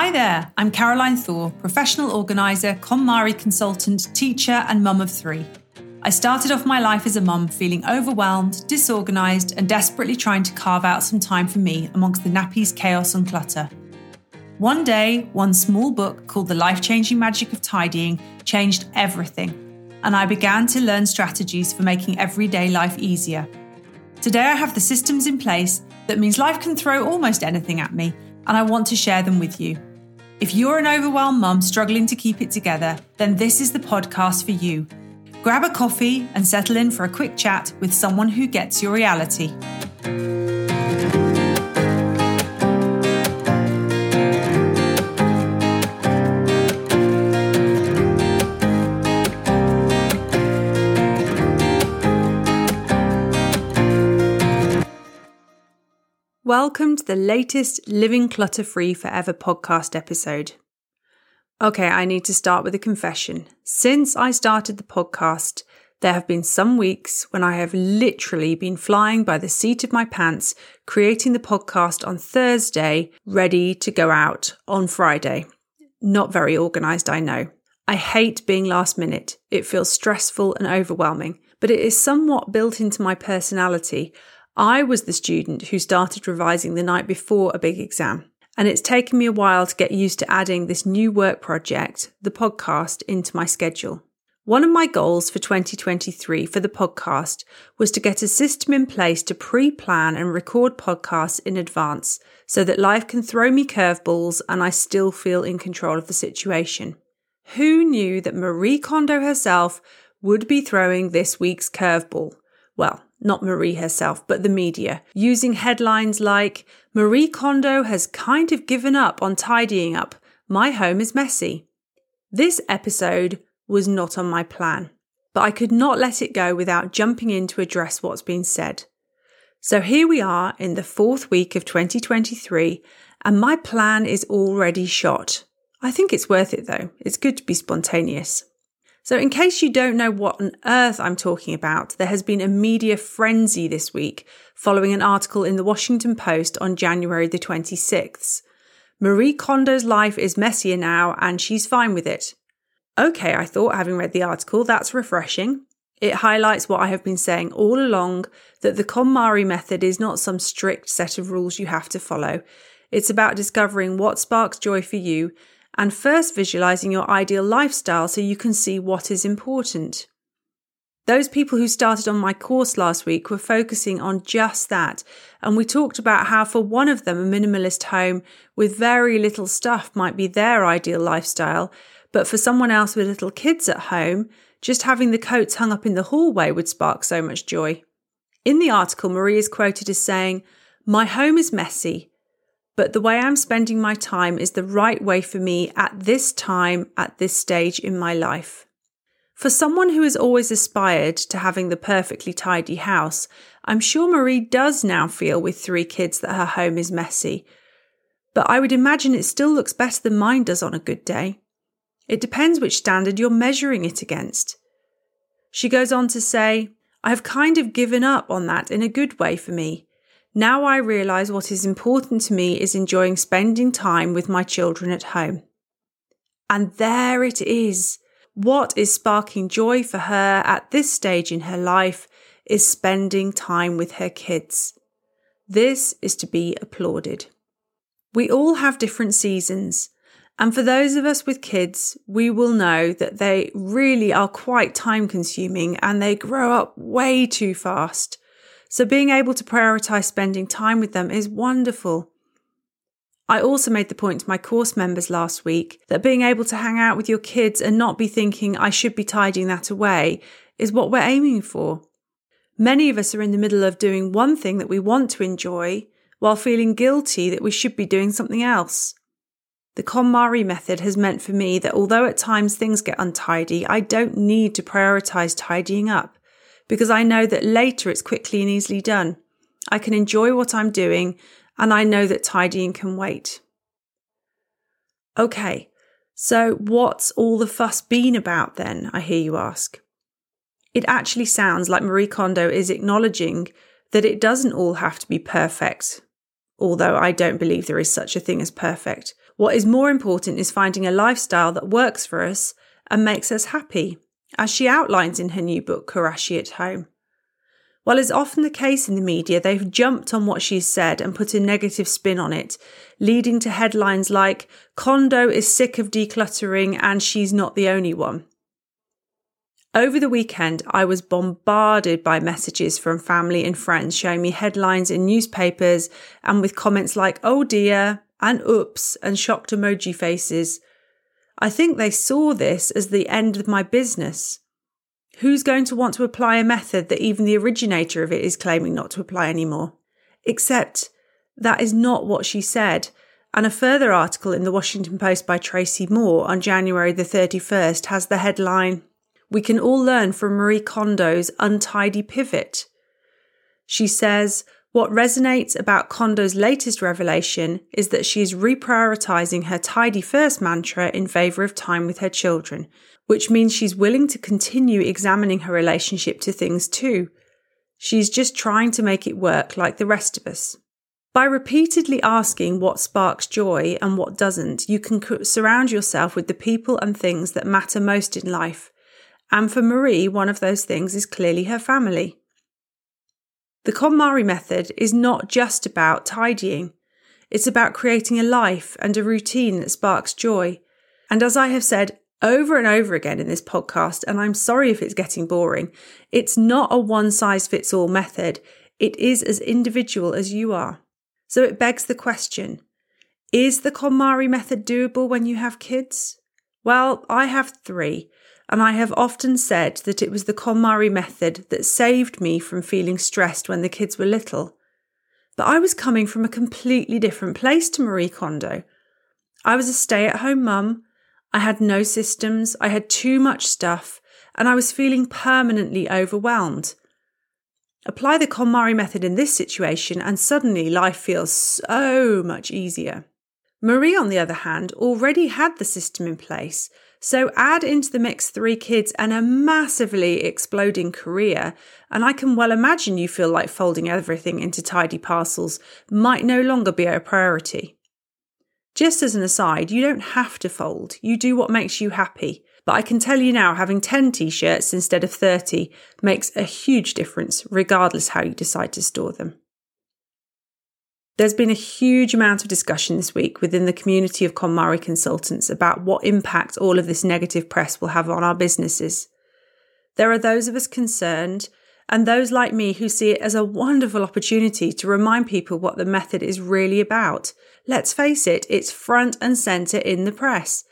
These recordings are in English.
Hi there, I'm Caroline Thor, professional organiser, KonMari consultant, teacher, and mum of three. I started off my life as a mum feeling overwhelmed, disorganised, and desperately trying to carve out some time for me amongst the nappies, chaos, and clutter. One day, one small book called The Life Changing Magic of Tidying changed everything, and I began to learn strategies for making everyday life easier. Today, I have the systems in place that means life can throw almost anything at me and I want to share them with you. If you're an overwhelmed mum struggling to keep it together, then this is the podcast for you. Grab a coffee and settle in for a quick chat with someone who gets your reality. Welcome to the latest Living Clutter Free Forever podcast episode. Okay, I need to start with a confession. Since I started the podcast, there have been some weeks when I have literally been flying by the seat of my pants, creating the podcast on Thursday, ready to go out on Friday. Not very organised, I know. I hate being last minute. It feels stressful and overwhelming, but it is somewhat built into my personality. I was the student who started revising the night before a big exam. And it's taken me a while to get used to adding this new work project, the podcast, into my schedule. One of my goals for 2023 for the podcast was to get a system in place to pre plan and record podcasts in advance so that life can throw me curveballs and I still feel in control of the situation. Who knew that Marie Kondo herself would be throwing this week's curveball? Well, not Marie herself, but the media, using headlines like Marie Kondo has kind of given up on tidying up. My home is messy. This episode was not on my plan, but I could not let it go without jumping in to address what's been said. So here we are in the fourth week of 2023, and my plan is already shot. I think it's worth it though. It's good to be spontaneous. So, in case you don't know what on earth I'm talking about, there has been a media frenzy this week following an article in the Washington Post on January the 26th. Marie Kondo's life is messier now and she's fine with it. Okay, I thought, having read the article, that's refreshing. It highlights what I have been saying all along that the KonMari method is not some strict set of rules you have to follow. It's about discovering what sparks joy for you and first visualizing your ideal lifestyle so you can see what is important. Those people who started on my course last week were focusing on just that, and we talked about how for one of them, a minimalist home with very little stuff might be their ideal lifestyle, but for someone else with little kids at home, just having the coats hung up in the hallway would spark so much joy. In the article, Marie is quoted as saying, My home is messy, but the way I'm spending my time is the right way for me at this time, at this stage in my life. For someone who has always aspired to having the perfectly tidy house, I'm sure Marie does now feel with three kids that her home is messy. But I would imagine it still looks better than mine does on a good day. It depends which standard you're measuring it against. She goes on to say, I have kind of given up on that in a good way for me. Now I realise what is important to me is enjoying spending time with my children at home. And there it is. What is sparking joy for her at this stage in her life is spending time with her kids. This is to be applauded. We all have different seasons. And for those of us with kids, we will know that they really are quite time consuming and they grow up way too fast. So being able to prioritize spending time with them is wonderful. I also made the point to my course members last week that being able to hang out with your kids and not be thinking I should be tidying that away is what we're aiming for. Many of us are in the middle of doing one thing that we want to enjoy while feeling guilty that we should be doing something else. The KonMari method has meant for me that although at times things get untidy, I don't need to prioritize tidying up because I know that later it's quickly and easily done. I can enjoy what I'm doing and I know that tidying can wait. Okay, so what's all the fuss been about then? I hear you ask. It actually sounds like Marie Kondo is acknowledging that it doesn't all have to be perfect, although I don't believe there is such a thing as perfect. What is more important is finding a lifestyle that works for us and makes us happy, as she outlines in her new book, Kurashi at Home. While is often the case in the media, they've jumped on what she's said and put a negative spin on it, leading to headlines like, Kondo is sick of decluttering and she's not the only one. Over the weekend, I was bombarded by messages from family and friends showing me headlines in newspapers and with comments like, oh dear, and oops, and shocked emoji faces. I think they saw this as the end of my business. Who's going to want to apply a method that even the originator of it is claiming not to apply anymore? Except that is not what she said. And a further article in the Washington Post by Tracy Moore on January the 31st has the headline we can all learn from Marie Kondo's untidy pivot. She says, what resonates about Kondo's latest revelation is that she is reprioritizing her tidy first mantra in favor of time with her children, which means she's willing to continue examining her relationship to things too. She's just trying to make it work like the rest of us. By repeatedly asking what sparks joy and what doesn't, you can surround yourself with the people and things that matter most in life and for Marie, one of those things is clearly her family. The KonMari method is not just about tidying. It's about creating a life and a routine that sparks joy. And as I have said over and over again in this podcast, and I'm sorry if it's getting boring, it's not a one size fits all method. It is as individual as you are. So it begs the question Is the KonMari method doable when you have kids? Well, I have three, and I have often said that it was the KonMari method that saved me from feeling stressed when the kids were little. But I was coming from a completely different place to Marie Kondo. I was a stay at home mum. I had no systems. I had too much stuff and I was feeling permanently overwhelmed. Apply the KonMari method in this situation and suddenly life feels so much easier. Marie, on the other hand, already had the system in place so add into the mix three kids and a massively exploding career, and I can well imagine you feel like folding everything into tidy parcels might no longer be a priority. Just as an aside, you don't have to fold, you do what makes you happy. But I can tell you now, having 10 t shirts instead of 30 makes a huge difference, regardless how you decide to store them. There's been a huge amount of discussion this week within the community of KonMari consultants about what impact all of this negative press will have on our businesses. There are those of us concerned and those like me who see it as a wonderful opportunity to remind people what the method is really about. Let's face it, it's front and centre in the press.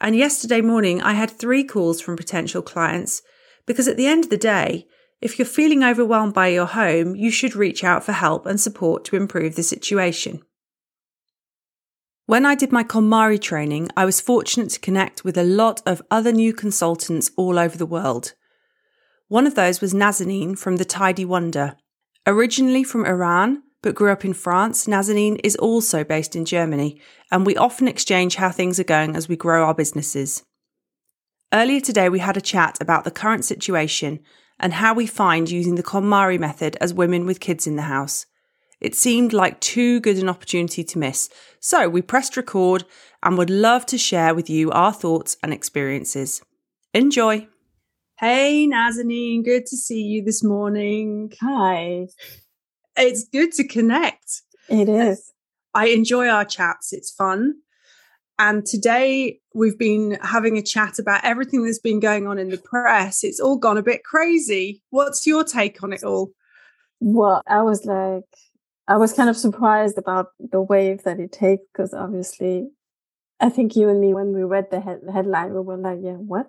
And yesterday morning, I had three calls from potential clients because at the end of the day, if you're feeling overwhelmed by your home, you should reach out for help and support to improve the situation. When I did my KonMari training, I was fortunate to connect with a lot of other new consultants all over the world. One of those was Nazanine from the Tidy Wonder. Originally from Iran, but grew up in France, Nazanine is also based in Germany, and we often exchange how things are going as we grow our businesses. Earlier today, we had a chat about the current situation and how we find using the KonMari method as women with kids in the house. It seemed like too good an opportunity to miss, so we pressed record and would love to share with you our thoughts and experiences. Enjoy! Hey Nazanine, good to see you this morning. Hi. It's good to connect. It is. I enjoy our chats, it's fun. And today we've been having a chat about everything that's been going on in the press. It's all gone a bit crazy. What's your take on it all? Well, I was like, I was kind of surprised about the wave that it takes because obviously, I think you and me, when we read the head- headline, we were like, yeah, what?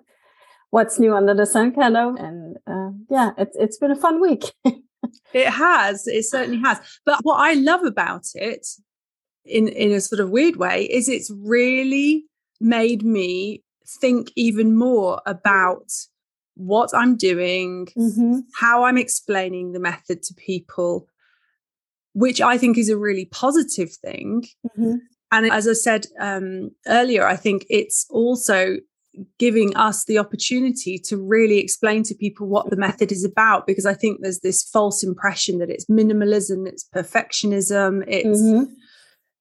What's new under the sun, kind of? And uh, yeah, it's it's been a fun week. it has. It certainly has. But what I love about it in in a sort of weird way is it's really made me think even more about what I'm doing, mm-hmm. how I'm explaining the method to people, which I think is a really positive thing. Mm-hmm. And as I said um, earlier, I think it's also giving us the opportunity to really explain to people what the method is about because I think there's this false impression that it's minimalism, it's perfectionism, it's. Mm-hmm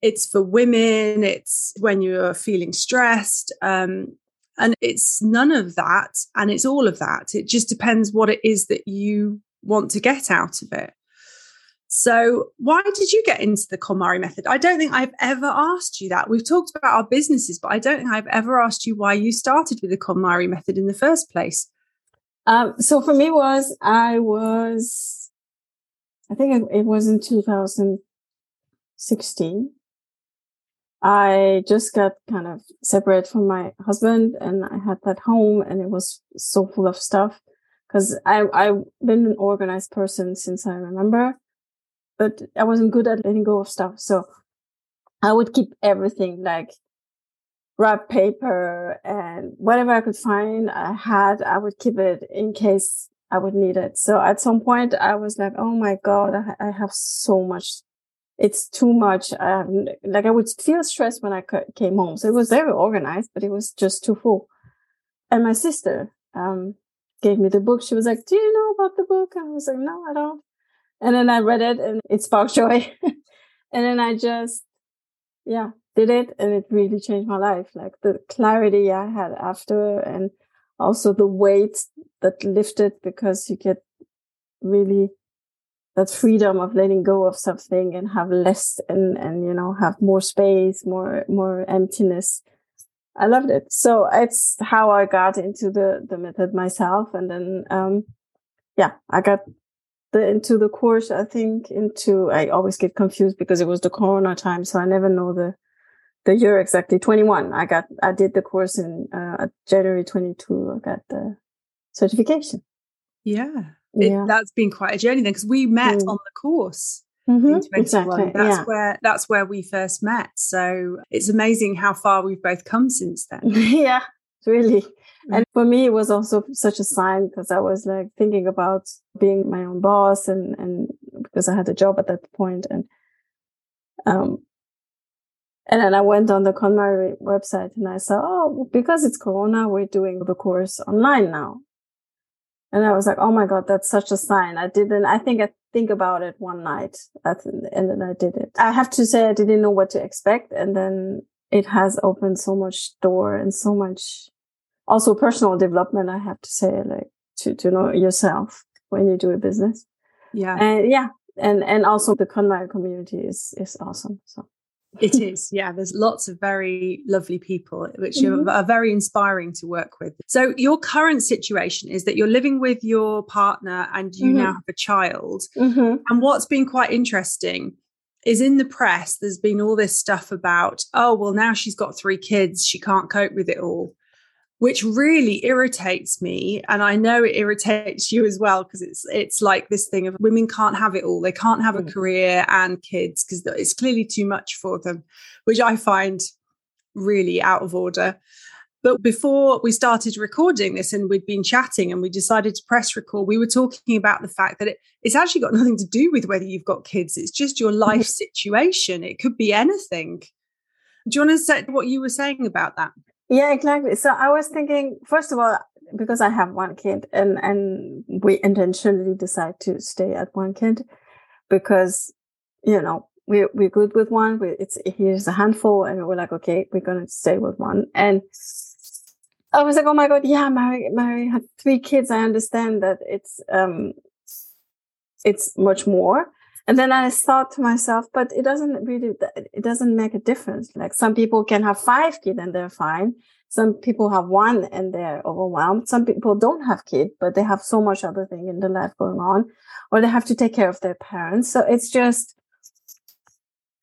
it's for women, it's when you're feeling stressed. Um, and it's none of that. And it's all of that. It just depends what it is that you want to get out of it. So, why did you get into the KonMari method? I don't think I've ever asked you that. We've talked about our businesses, but I don't think I've ever asked you why you started with the KonMari method in the first place. Um, so for me was I was, I think it was in 2016. I just got kind of separated from my husband and I had that home and it was so full of stuff because I, I've been an organized person since I remember but I wasn't good at letting go of stuff. So I would keep everything like wrap paper and whatever I could find I had, I would keep it in case I would need it. So at some point I was like, Oh my God, I, I have so much. It's too much. Um, like I would feel stressed when I came home. So it was very organized, but it was just too full. And my sister, um, gave me the book. She was like, do you know about the book? And I was like, no, I don't. And then I read it and it sparked joy. and then I just, yeah, did it and it really changed my life. Like the clarity I had after and also the weight that lifted because you get really that freedom of letting go of something and have less and, and, you know, have more space, more, more emptiness. I loved it. So it's how I got into the, the method myself. And then, um, yeah, I got the into the course i think into i always get confused because it was the corona time so i never know the the year exactly 21 i got i did the course in uh, january 22 i got the certification yeah, yeah. That's been quite a journey then because we met mm. on the course mm-hmm. exactly that's yeah. where that's where we first met so it's amazing how far we've both come since then yeah really and for me, it was also such a sign because I was like thinking about being my own boss and, and because I had a job at that point and, um, and then I went on the KonMari website and I saw, oh, because it's Corona, we're doing the course online now. And I was like, oh my God, that's such a sign. I didn't, I think I think about it one night and then I did it. I have to say I didn't know what to expect. And then it has opened so much door and so much also personal development i have to say like to to know yourself when you do a business yeah and yeah and and also the KonMari community is is awesome so it is yeah there's lots of very lovely people which mm-hmm. are very inspiring to work with so your current situation is that you're living with your partner and you mm-hmm. now have a child mm-hmm. and what's been quite interesting is in the press there's been all this stuff about oh well now she's got three kids she can't cope with it all which really irritates me and i know it irritates you as well because it's it's like this thing of women can't have it all. They can't have a mm. career and kids because it's clearly too much for them which i find really out of order. But before we started recording this and we'd been chatting and we decided to press record we were talking about the fact that it, it's actually got nothing to do with whether you've got kids. It's just your life situation. It could be anything. Do you want to say what you were saying about that yeah, exactly. So I was thinking, first of all, because I have one kid and, and we intentionally decide to stay at one kid because, you know, we, we're good with one. We, it's, here's a handful and we're like, okay, we're going to stay with one. And I was like, oh my God, yeah, Marie, Marie had three kids. I understand that it's, um, it's much more. And then I thought to myself, but it doesn't really, it doesn't make a difference. Like some people can have five kids and they're fine. Some people have one and they're overwhelmed. Some people don't have kids, but they have so much other thing in their life going on, or they have to take care of their parents. So it's just,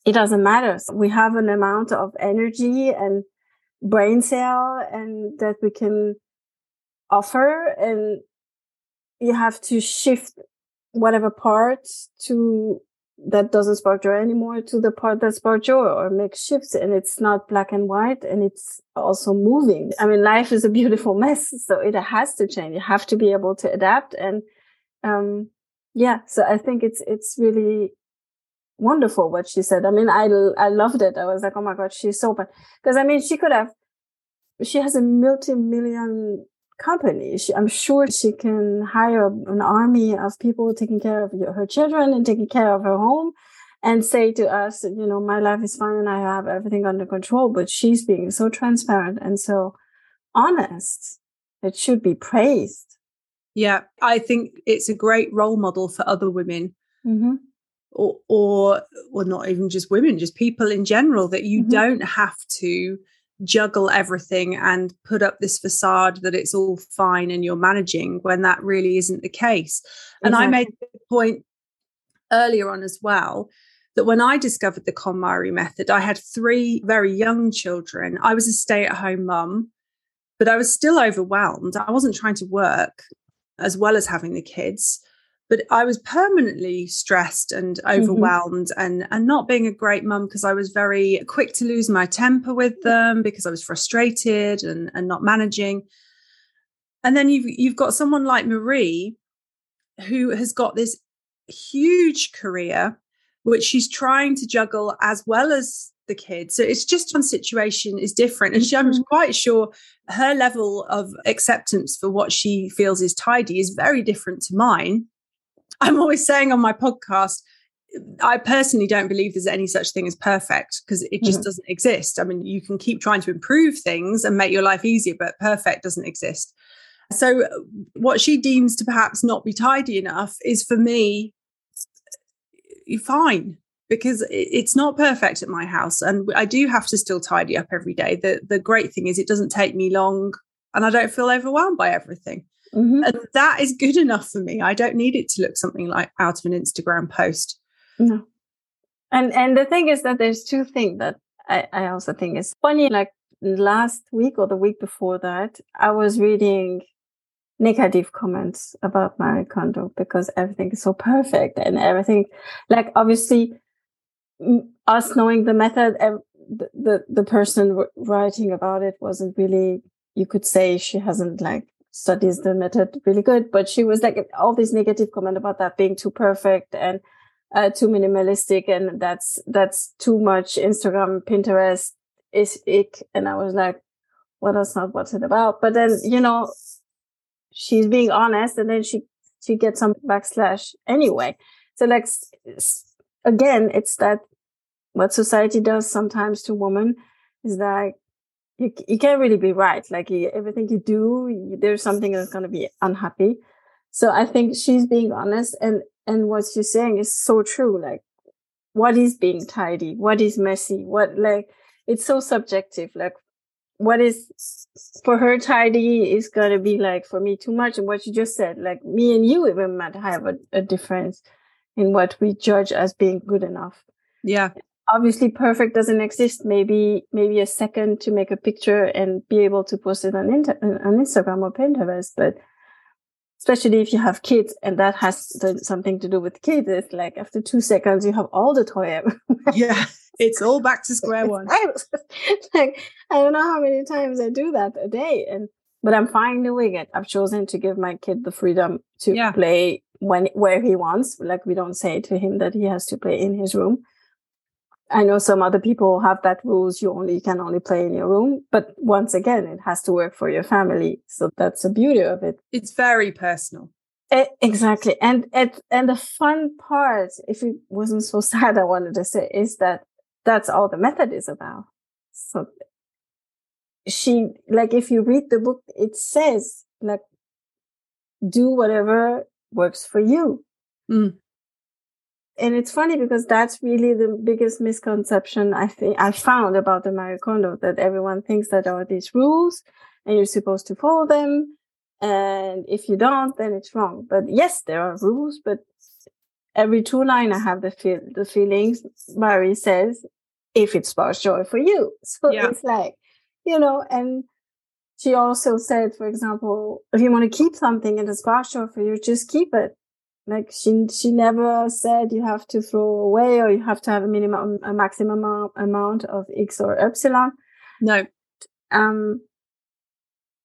it doesn't matter. So we have an amount of energy and brain cell and that we can offer and you have to shift whatever part to that doesn't spark joy anymore to the part that sparks joy or make shifts and it's not black and white and it's also moving. I mean, life is a beautiful mess. So it has to change. You have to be able to adapt. And, um, yeah, so I think it's, it's really wonderful what she said. I mean, I, I loved it. I was like, Oh my God, she's so, bad because I mean, she could have, she has a multi-million company. She, I'm sure she can hire an army of people taking care of her children and taking care of her home and say to us, you know, my life is fine and I have everything under control. But she's being so transparent and so honest. It should be praised. Yeah, I think it's a great role model for other women. Mm-hmm. Or, or, well, not even just women, just people in general, that you mm-hmm. don't have to juggle everything and put up this facade that it's all fine and you're managing when that really isn't the case. Exactly. And I made the point earlier on as well that when I discovered the KonMari method, I had three very young children. I was a stay at home mum, but I was still overwhelmed. I wasn't trying to work as well as having the kids but I was permanently stressed and mm-hmm. overwhelmed mm-hmm. and and not being a great mum because I was very quick to lose my temper with them because I was frustrated and and not managing. And then you've you've got someone like Marie who has got this huge career which she's trying to juggle as well as the kids. So it's just one situation is different. And she, I'm mm-hmm. quite sure her level of acceptance for what she feels is tidy is very different to mine. I'm always saying on my podcast, I personally don't believe there's any such thing as perfect because it just mm-hmm. doesn't exist. I mean, you can keep trying to improve things and make your life easier, but perfect doesn't exist. So, what she deems to perhaps not be tidy enough is for me fine because it's not perfect at my house and I do have to still tidy up every day. The the great thing is it doesn't take me long and I don't feel overwhelmed by everything. Mm-hmm. And that is good enough for me. I don't need it to look something like out of an Instagram post. No. And and the thing is that there's two things that I, I also think is funny. Like last week or the week before that, I was reading negative comments about Marie Kondo because everything is so perfect and everything like obviously us knowing the method the, the the person writing about it wasn't really you could say she hasn't like studies the method really good, but she was like all these negative comment about that being too perfect and uh, too minimalistic, and that's that's too much. Instagram, Pinterest is ick, and I was like, well, that's not what's it about. But then you know, she's being honest, and then she she gets some backslash anyway. So like again, it's that what society does sometimes to women is that you, you can't really be right. Like you, everything you do, you, there's something that's going to be unhappy. So I think she's being honest and, and what she's saying is so true. Like what is being tidy? What is messy? What like, it's so subjective. Like what is for her tidy is going to be like for me too much. And what you just said, like me and you even might have a, a difference in what we judge as being good enough. Yeah obviously perfect doesn't exist. Maybe maybe a second to make a picture and be able to post it on, inter- on instagram or pinterest but especially if you have kids and that has something to do with kids it's like after two seconds you have all the toy yeah it's all back to square one. Like i don't know how many times i do that a day and but i'm fine doing it. I've chosen to give my kid the freedom to yeah. play when where he wants. Like we don't say to him that he has to play in his room I know some other people have that rules. You only can only play in your room, but once again, it has to work for your family. So that's the beauty of it. It's very personal. It, exactly, and it and the fun part, if it wasn't so sad, I wanted to say is that that's all the method is about. So she like if you read the book, it says like do whatever works for you. Mm and it's funny because that's really the biggest misconception I think I found about the Marie Kondo that everyone thinks that there are these rules and you're supposed to follow them. And if you don't, then it's wrong. But yes, there are rules, but every two line I have the feel, the feelings Marie says, if it sparks joy for you. So yeah. it's like, you know, and she also said, for example, if you want to keep something and it sparks joy for you, just keep it like she she never said you have to throw away or you have to have a minimum a maximum amount of x or epsilon no um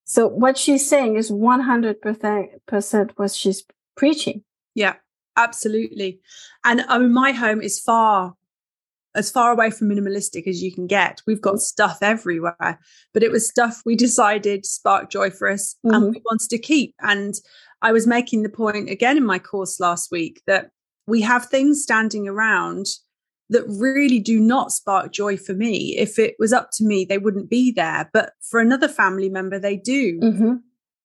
so what she's saying is 100% what she's preaching yeah absolutely and i mean my home is far as far away from minimalistic as you can get. We've got stuff everywhere, but it was stuff we decided sparked joy for us mm-hmm. and we wanted to keep. And I was making the point again in my course last week that we have things standing around that really do not spark joy for me. If it was up to me, they wouldn't be there. But for another family member, they do. Mm-hmm.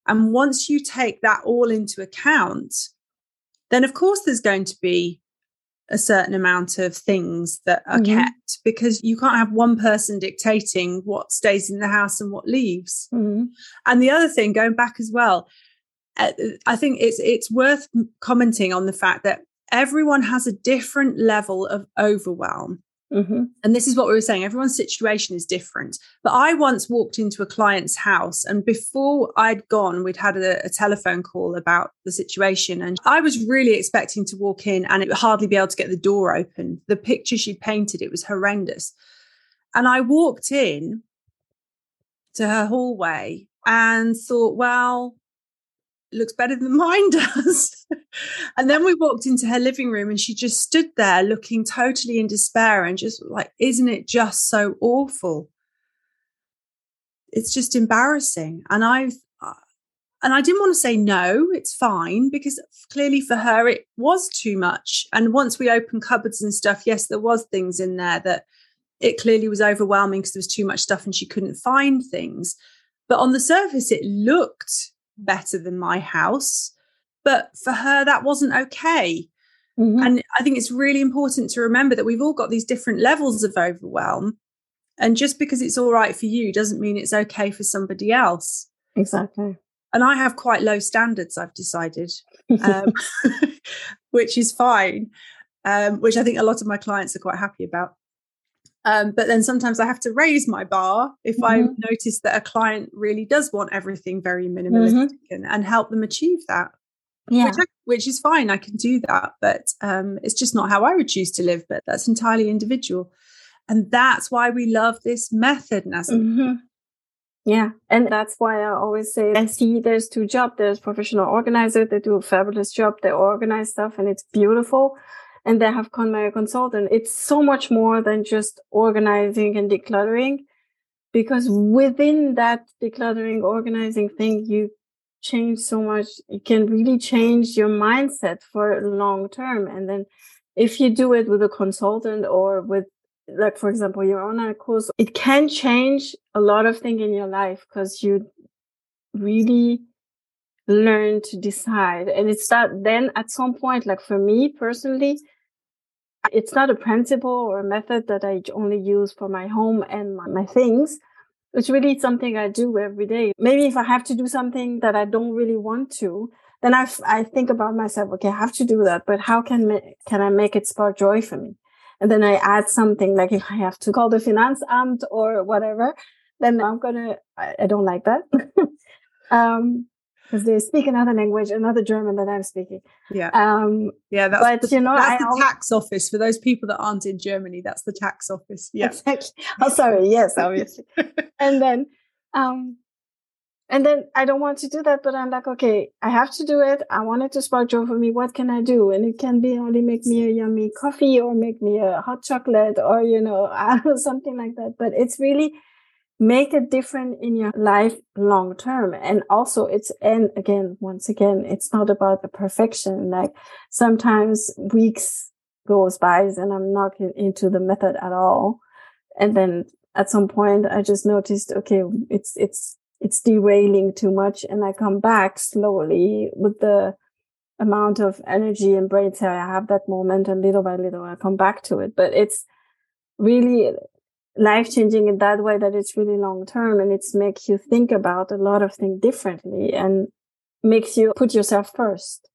And once you take that all into account, then of course there's going to be a certain amount of things that are Mhm. kept because you can't have one person dictating what stays in the house and what leaves. Mhm. And the other thing, going back as well, I think it's it's worth commenting on the fact that everyone has a different level of overwhelm. Mhm. And this is what we were saying everyone's situation is different. But I once walked into a client's house, and before I'd gone, we'd had a, a telephone call about the situation. And I was really expecting to walk in and it would hardly be able to get the door open. The picture she'd painted, it was horrendous. And I walked in to her hallway and thought, well, looks better than mine does. and then we walked into her living room and she just stood there looking totally in despair and just like, isn't it just so awful? It's just embarrassing. And I've, uh, and I didn't want to say no, it's fine because clearly for her it was too much. And once we opened cupboards and stuff, yes, there was things in there that it clearly was overwhelming because there was too much stuff and she couldn't find things. But on the surface, it looked better than my house. But for her, that wasn't okay. Mhm. And I think it's really important to remember that we've all got these different levels of overwhelm. And just because it's all right for you doesn't mean it's okay for somebody else. Exactly. And I have quite low standards, I've decided, um, which is fine, um, which I think a lot of my clients are quite happy about. Um, but then sometimes I have to raise my bar if I Mhm. notice that a client really does want everything very minimalistic and, and help them achieve that yeah. which, I, which is fine. I can do that, but um, it's just not how I would choose to live. But that's entirely individual, and that's why we love this method, Nazim. Mhm. Yeah. And that's why I always say I see there's two jobs. There's professional organizer. They do a fabulous job. They organize stuff and it's beautiful. And they have KonMari consultant. It's so much more than just organizing and decluttering because within that decluttering, organizing thing, you change so much. You can really change your mindset for long term. And then if you do it with a consultant or with like for example your online course it can change a lot of things in your life because you really learn to decide and it's that then at some point like for me personally it's not a principle or a method that i only use for my home and my, my things. It's really something i do every day. Maybe if i have to do something that i don't really want to then I, I think about myself okay i have to do that but how can can i make it spark joy for me? And then I add something like if I have to call the Finanzamt or whatever, then I'm gonna. I, I don't like that, um, because they speak another language, another German that I'm speaking. Yeah, Um, yeah. That's but the, you know, that's I the tax office for those people that aren't in Germany. That's the tax office. Yeah, exactly. Oh, sorry. Yes, obviously. and then, um, and then I don't want to do that, but I'm like, okay, I have to do it. I wanted to spark joy for me. What can I do? And it can be only make me a yummy coffee or make me a hot chocolate or, you know, I don't know, something like that. But it's really make a difference in your life long term. And also it's, and again, once again, it's not about the perfection. Like sometimes weeks goes by and I'm not into the method at all. And then at some point I just noticed, okay, it's, it's, it's derailing too much. And I come back slowly with the amount of energy and brain cell I have that moment and little by little I come back to it. But it's really life changing in that way that it's really long term and it's makes you think about a lot of things differently and makes you put yourself first.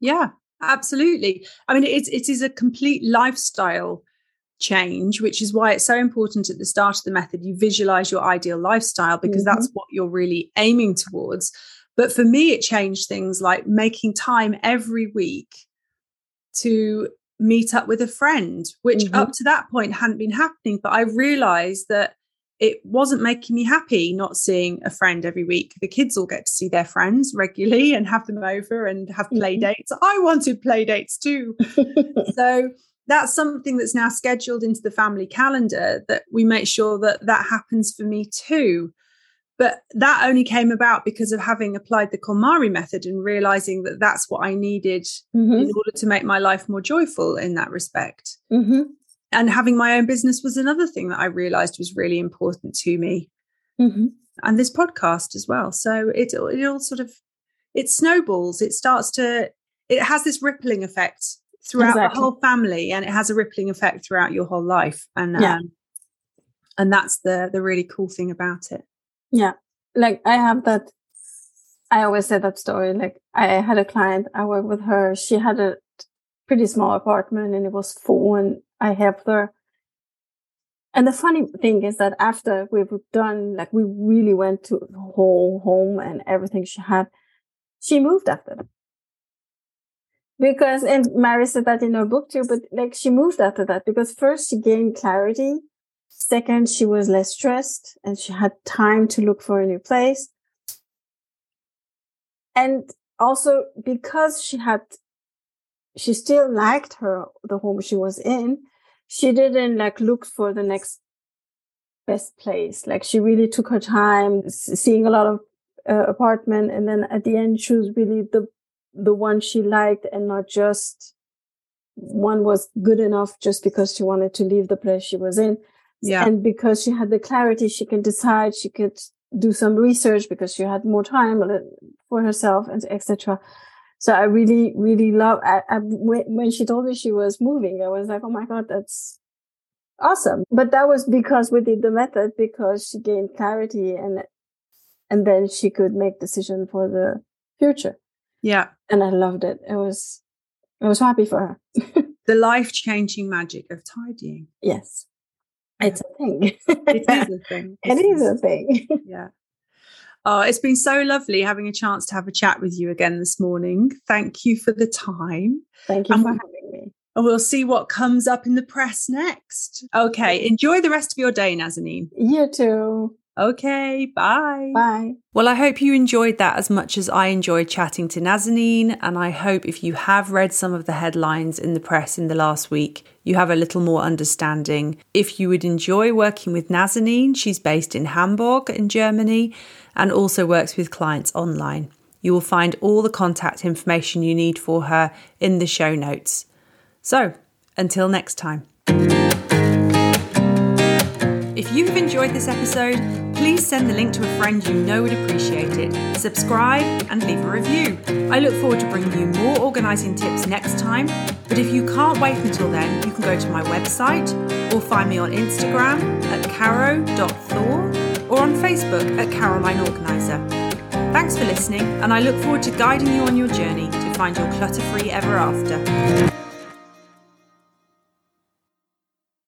yeah, absolutely. I mean, it's it is a complete lifestyle change, which is why it's so important at the start of the method you visualize your ideal lifestyle because Mhm. that's what you're really aiming towards. But for me, it changed things like making time every week to meet up with a friend, which Mhm. up to that point hadn't been happening. But I realized that it wasn't making me happy not seeing a friend every week. The kids all get to see their friends regularly and have them over and have play Mhm. dates. I wanted play dates too. so that's something that's now scheduled into the family calendar that we make sure that that happens for me too. But that only came about because of having applied the KonMari method and realizing that that's what I needed Mhm. in order to make my life more joyful in that respect. Mhm. and having my own business was another thing that I realized was really important to me. Mm-hmm. And this podcast as well. So it, it all sort of, it snowballs. It starts to, it has this rippling effect throughout Exactly. the whole family and it has a rippling effect throughout your whole life. And, Yeah. um, and that's the, the really cool thing about it. Yeah. Like I have that I always say that story. Like I had a client, I worked with her. She had a pretty small apartment and it was full and I helped her. And the funny thing is that after we've done, like we really went to the whole home and everything she had, she moved after that. Because, and Marie said that in her book too, but like she moved after that because first she gained clarity. Second, she was less stressed and she had time to look for a new place. And also because she had, she still liked her, the home she was in, she didn't like look for the next best place. Like she really took her time seeing a lot of uh, apartment. And then at the end, she was really the, the one she liked and not just one was good enough just because she wanted to leave the place she was in. Yeah. And because she had the clarity, she can decide, she could do some research because she had more time for herself and etc. So I really, really love, I, I, when when she told me she was moving, I was like, oh my God, that's awesome. But that was because we did the method because she gained clarity and, and then she could make decision for the future. Yeah. And I loved it. It was, I was happy for her. The life changing magic of tidying. Yes. It's a thing. It is a thing. It is a thing. Yeah. Oh, it's been so lovely having a chance to have a chat with you again this morning. Thank you for the time. Thank you Um, for having me. And we'll see what comes up in the press next. Okay. Enjoy the rest of your day, Nazanine. You too. Okay. Bye. Bye. Well, I hope you enjoyed that as much as I enjoyed chatting to Nazanine. And I hope if you have read some of the headlines in the press in the last week, you have a little more understanding. If you would enjoy working with Nazanine, she's based in Hamburg in Germany and also works with clients online. You will find all the contact information you need for her in the show notes. So, until next time. If you have enjoyed this episode, please send the link to a friend you know would appreciate it. Subscribe and leave a review. I look forward to bringing you more organising tips next time. But if you can't wait until then, you can go to my website or find me on Instagram at caro.thor or on Facebook at Caroline Organiser. Thanks for listening, and I look forward to guiding you on your journey to find your clutter free ever after.